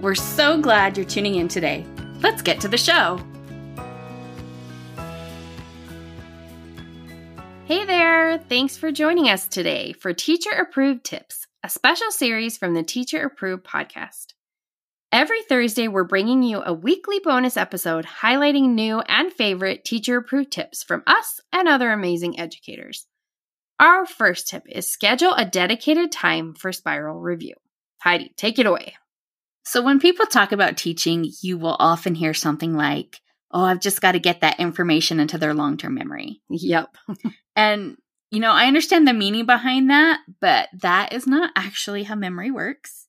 We're so glad you're tuning in today. Let's get to the show. Hey there! Thanks for joining us today for Teacher Approved Tips, a special series from the Teacher Approved podcast. Every Thursday, we're bringing you a weekly bonus episode highlighting new and favorite teacher approved tips from us and other amazing educators. Our first tip is schedule a dedicated time for spiral review. Heidi, take it away. So, when people talk about teaching, you will often hear something like, Oh, I've just got to get that information into their long term memory. Yep. and, you know, I understand the meaning behind that, but that is not actually how memory works.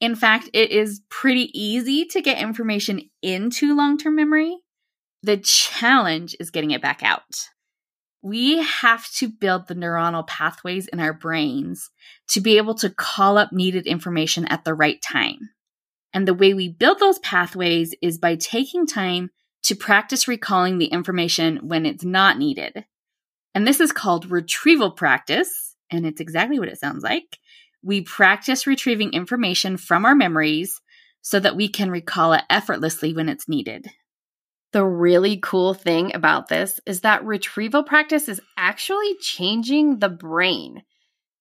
In fact, it is pretty easy to get information into long term memory. The challenge is getting it back out. We have to build the neuronal pathways in our brains to be able to call up needed information at the right time. And the way we build those pathways is by taking time to practice recalling the information when it's not needed. And this is called retrieval practice, and it's exactly what it sounds like. We practice retrieving information from our memories so that we can recall it effortlessly when it's needed. The really cool thing about this is that retrieval practice is actually changing the brain.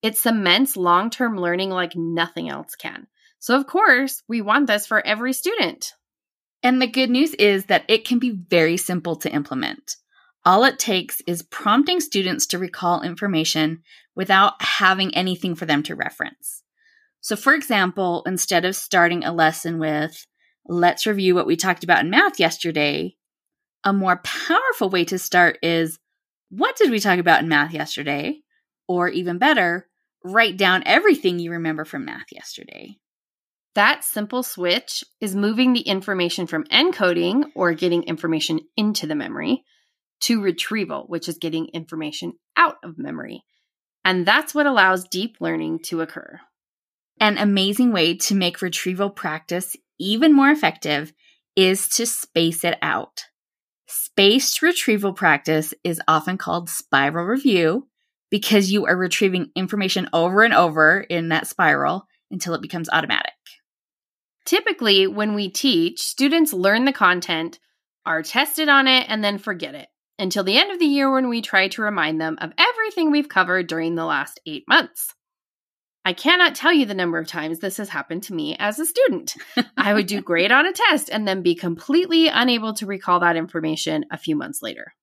It cements long term learning like nothing else can. So, of course, we want this for every student. And the good news is that it can be very simple to implement. All it takes is prompting students to recall information without having anything for them to reference. So, for example, instead of starting a lesson with, let's review what we talked about in math yesterday, a more powerful way to start is, what did we talk about in math yesterday? Or even better, write down everything you remember from math yesterday. That simple switch is moving the information from encoding or getting information into the memory to retrieval, which is getting information out of memory. And that's what allows deep learning to occur. An amazing way to make retrieval practice even more effective is to space it out. Spaced retrieval practice is often called spiral review because you are retrieving information over and over in that spiral until it becomes automatic. Typically, when we teach, students learn the content, are tested on it, and then forget it until the end of the year when we try to remind them of everything we've covered during the last eight months. I cannot tell you the number of times this has happened to me as a student. I would do great on a test and then be completely unable to recall that information a few months later.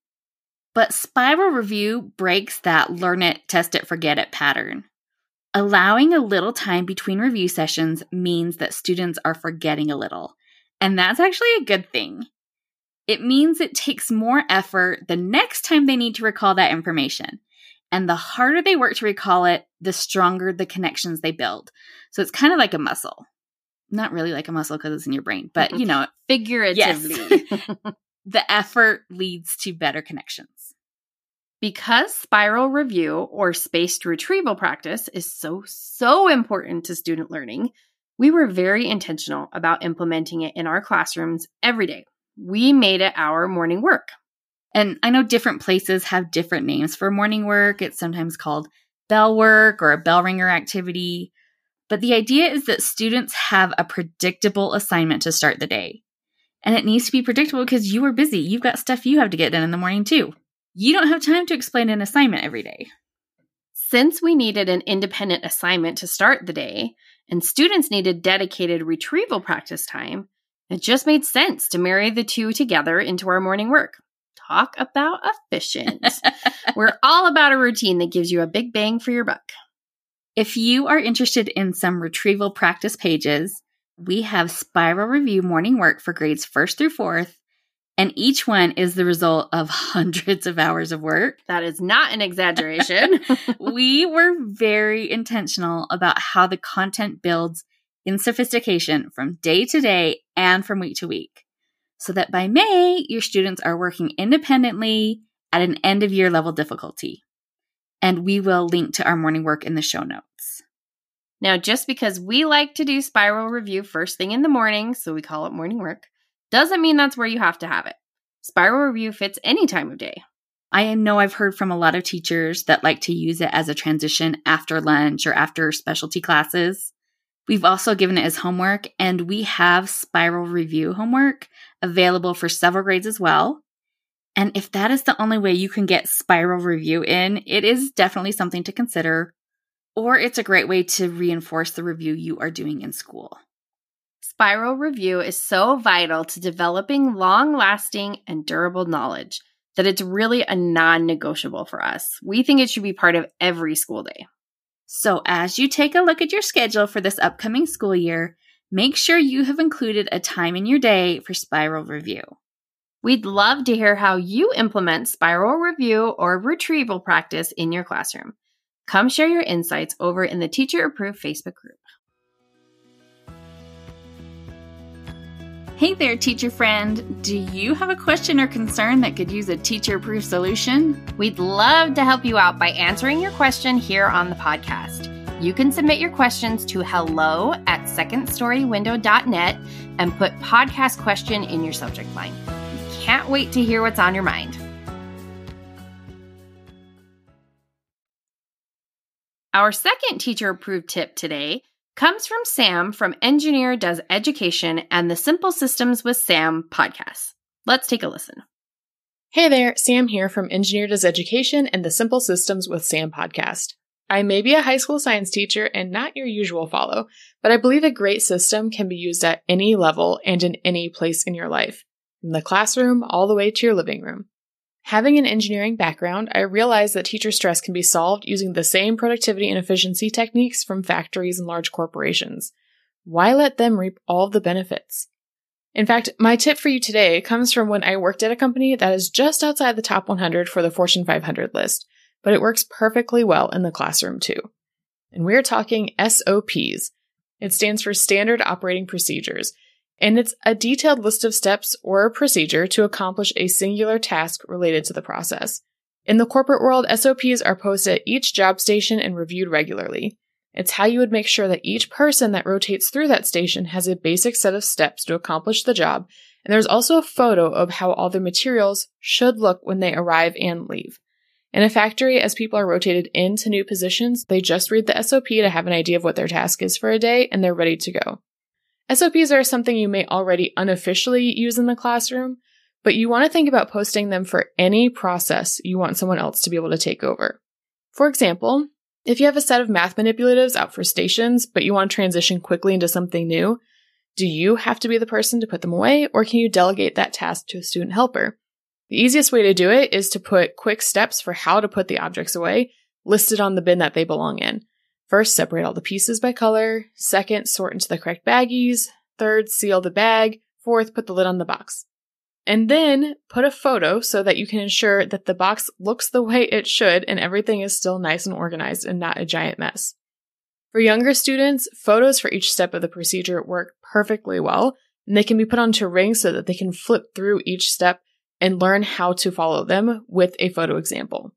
But Spiral Review breaks that learn it, test it, forget it pattern. Allowing a little time between review sessions means that students are forgetting a little, and that's actually a good thing. It means it takes more effort the next time they need to recall that information. And the harder they work to recall it, the stronger the connections they build. So it's kind of like a muscle. Not really like a muscle because it's in your brain, but you know, figuratively. Yes. the effort leads to better connections. Because spiral review or spaced retrieval practice is so, so important to student learning, we were very intentional about implementing it in our classrooms every day. We made it our morning work. And I know different places have different names for morning work. It's sometimes called bell work or a bell ringer activity. But the idea is that students have a predictable assignment to start the day. And it needs to be predictable because you are busy. You've got stuff you have to get done in the morning too you don't have time to explain an assignment every day. Since we needed an independent assignment to start the day, and students needed dedicated retrieval practice time, it just made sense to marry the two together into our morning work. Talk about efficient. We're all about a routine that gives you a big bang for your buck. If you are interested in some retrieval practice pages, we have Spiral Review morning work for grades first through fourth and each one is the result of hundreds of hours of work. That is not an exaggeration. we were very intentional about how the content builds in sophistication from day to day and from week to week, so that by May, your students are working independently at an end of year level difficulty. And we will link to our morning work in the show notes. Now, just because we like to do spiral review first thing in the morning, so we call it morning work, doesn't mean that's where you have to have it. Spiral review fits any time of day. I know I've heard from a lot of teachers that like to use it as a transition after lunch or after specialty classes. We've also given it as homework, and we have spiral review homework available for several grades as well. And if that is the only way you can get spiral review in, it is definitely something to consider, or it's a great way to reinforce the review you are doing in school. Spiral review is so vital to developing long lasting and durable knowledge that it's really a non negotiable for us. We think it should be part of every school day. So, as you take a look at your schedule for this upcoming school year, make sure you have included a time in your day for spiral review. We'd love to hear how you implement spiral review or retrieval practice in your classroom. Come share your insights over in the Teacher Approved Facebook group. Hey there, teacher friend. Do you have a question or concern that could use a teacher approved solution? We'd love to help you out by answering your question here on the podcast. You can submit your questions to hello at secondstorywindow.net and put podcast question in your subject line. Can't wait to hear what's on your mind. Our second teacher approved tip today comes from Sam from Engineer Does Education and the Simple Systems with Sam podcast. Let's take a listen. Hey there, Sam here from Engineer Does Education and the Simple Systems with Sam podcast. I may be a high school science teacher and not your usual follow, but I believe a great system can be used at any level and in any place in your life, from the classroom all the way to your living room. Having an engineering background, I realized that teacher stress can be solved using the same productivity and efficiency techniques from factories and large corporations. Why let them reap all the benefits? In fact, my tip for you today comes from when I worked at a company that is just outside the top 100 for the Fortune 500 list, but it works perfectly well in the classroom too. And we're talking SOPs. It stands for Standard Operating Procedures, and it's a detailed list of steps or a procedure to accomplish a singular task related to the process. In the corporate world, SOPs are posted at each job station and reviewed regularly. It's how you would make sure that each person that rotates through that station has a basic set of steps to accomplish the job, and there's also a photo of how all the materials should look when they arrive and leave. In a factory, as people are rotated into new positions, they just read the SOP to have an idea of what their task is for a day and they're ready to go. SOPs are something you may already unofficially use in the classroom, but you want to think about posting them for any process you want someone else to be able to take over. For example, if you have a set of math manipulatives out for stations, but you want to transition quickly into something new, do you have to be the person to put them away, or can you delegate that task to a student helper? The easiest way to do it is to put quick steps for how to put the objects away listed on the bin that they belong in. First, separate all the pieces by color. Second, sort into the correct baggies. Third, seal the bag. Fourth, put the lid on the box. And then put a photo so that you can ensure that the box looks the way it should and everything is still nice and organized and not a giant mess. For younger students, photos for each step of the procedure work perfectly well, and they can be put onto rings so that they can flip through each step and learn how to follow them with a photo example.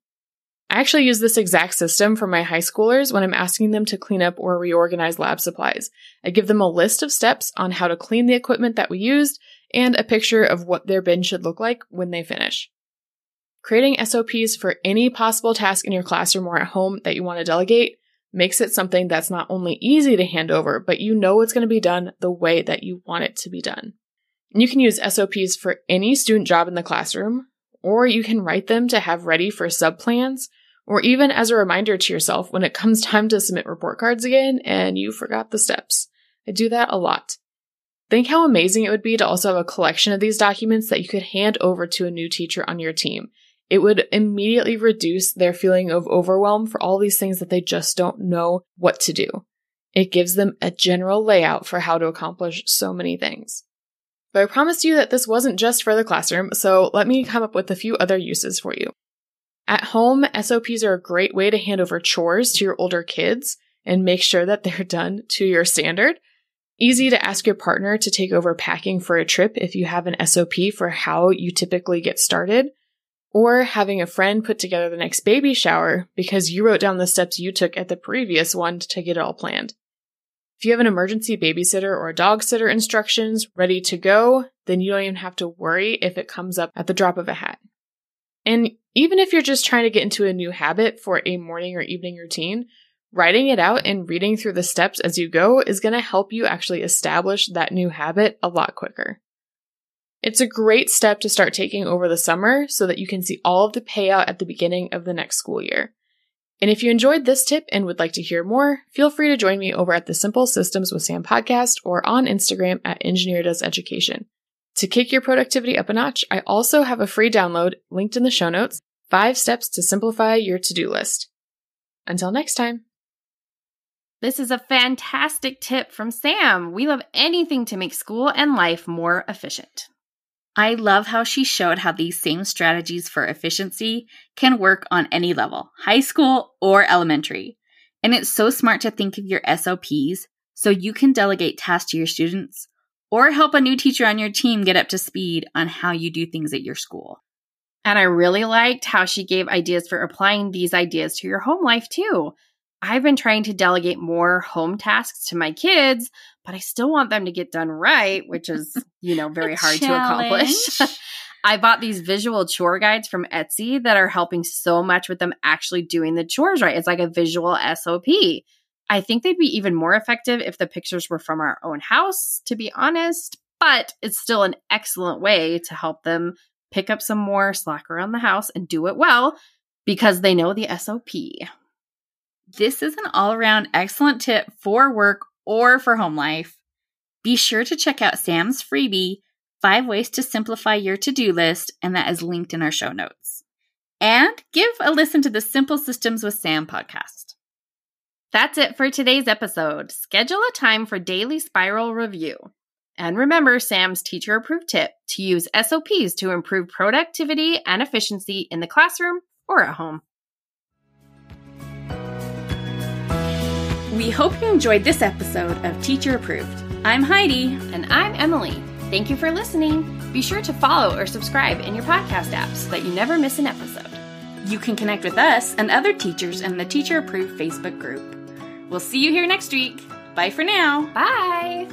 I actually use this exact system for my high schoolers when I'm asking them to clean up or reorganize lab supplies. I give them a list of steps on how to clean the equipment that we used and a picture of what their bin should look like when they finish. Creating SOPs for any possible task in your classroom or at home that you want to delegate makes it something that's not only easy to hand over, but you know it's going to be done the way that you want it to be done. You can use SOPs for any student job in the classroom, or you can write them to have ready for subplans or even as a reminder to yourself when it comes time to submit report cards again and you forgot the steps. I do that a lot. Think how amazing it would be to also have a collection of these documents that you could hand over to a new teacher on your team. It would immediately reduce their feeling of overwhelm for all these things that they just don't know what to do. It gives them a general layout for how to accomplish so many things. But I promised you that this wasn't just for the classroom, so let me come up with a few other uses for you. At home, SOPs are a great way to hand over chores to your older kids and make sure that they're done to your standard. easy to ask your partner to take over packing for a trip if you have an SOP for how you typically get started, or having a friend put together the next baby shower because you wrote down the steps you took at the previous one to get it all planned. If you have an emergency babysitter or dog sitter instructions ready to go, then you don't even have to worry if it comes up at the drop of a hat. And even if you're just trying to get into a new habit for a morning or evening routine, writing it out and reading through the steps as you go is going to help you actually establish that new habit a lot quicker. It's a great step to start taking over the summer so that you can see all of the payout at the beginning of the next school year. And if you enjoyed this tip and would like to hear more, feel free to join me over at the Simple Systems with Sam podcast or on Instagram at Engineer Does Education. To kick your productivity up a notch, I also have a free download linked in the show notes, five steps to simplify your to-do list. Until next time. This is a fantastic tip from Sam. We love anything to make school and life more efficient. I love how she showed how these same strategies for efficiency can work on any level, high school or elementary. And it's so smart to think of your SOPs so you can delegate tasks to your students or help a new teacher on your team get up to speed on how you do things at your school. And I really liked how she gave ideas for applying these ideas to your home life too. I've been trying to delegate more home tasks to my kids, but I still want them to get done right, which is, you know, very hard to accomplish. I bought these visual chore guides from Etsy that are helping so much with them actually doing the chores right. It's like a visual SOP. I think they'd be even more effective if the pictures were from our own house, to be honest, but it's still an excellent way to help them pick up some more slack around the house and do it well because they know the SOP. This is an all around excellent tip for work or for home life. Be sure to check out Sam's freebie, Five Ways to Simplify Your To Do List, and that is linked in our show notes. And give a listen to the Simple Systems with Sam podcast. That's it for today's episode. Schedule a time for daily spiral review. And remember Sam's teacher approved tip to use SOPs to improve productivity and efficiency in the classroom or at home. We hope you enjoyed this episode of Teacher Approved. I'm Heidi. And I'm Emily. Thank you for listening. Be sure to follow or subscribe in your podcast app so that you never miss an episode. You can connect with us and other teachers in the Teacher Approved Facebook group. We'll see you here next week. Bye for now. Bye.